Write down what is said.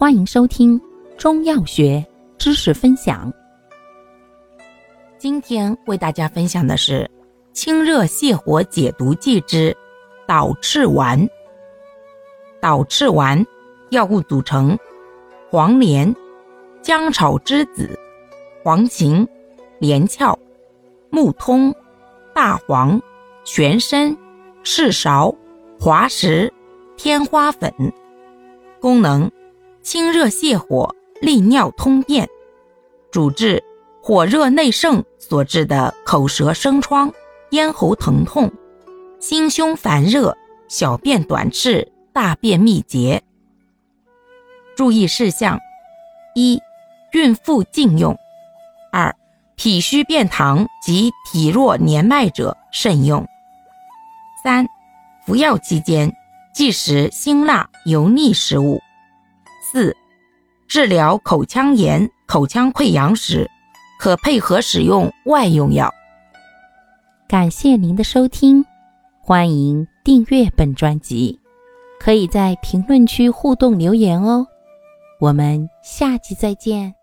欢迎收听中药学知识分享。今天为大家分享的是清热泻火解毒剂之导赤丸。导赤丸药物组成：黄连、姜炒栀子、黄芩、连翘、木通、大黄、玄参、赤芍、滑石、天花粉。功能。清热泻火、利尿通便，主治火热内盛所致的口舌生疮、咽喉疼痛、心胸烦热、小便短赤、大便秘结。注意事项：一、孕妇禁用；二、脾虚便溏及体弱年迈者慎用；三、服药期间忌食辛辣油腻食物。四、治疗口腔炎、口腔溃疡时，可配合使用外用药。感谢您的收听，欢迎订阅本专辑，可以在评论区互动留言哦。我们下期再见。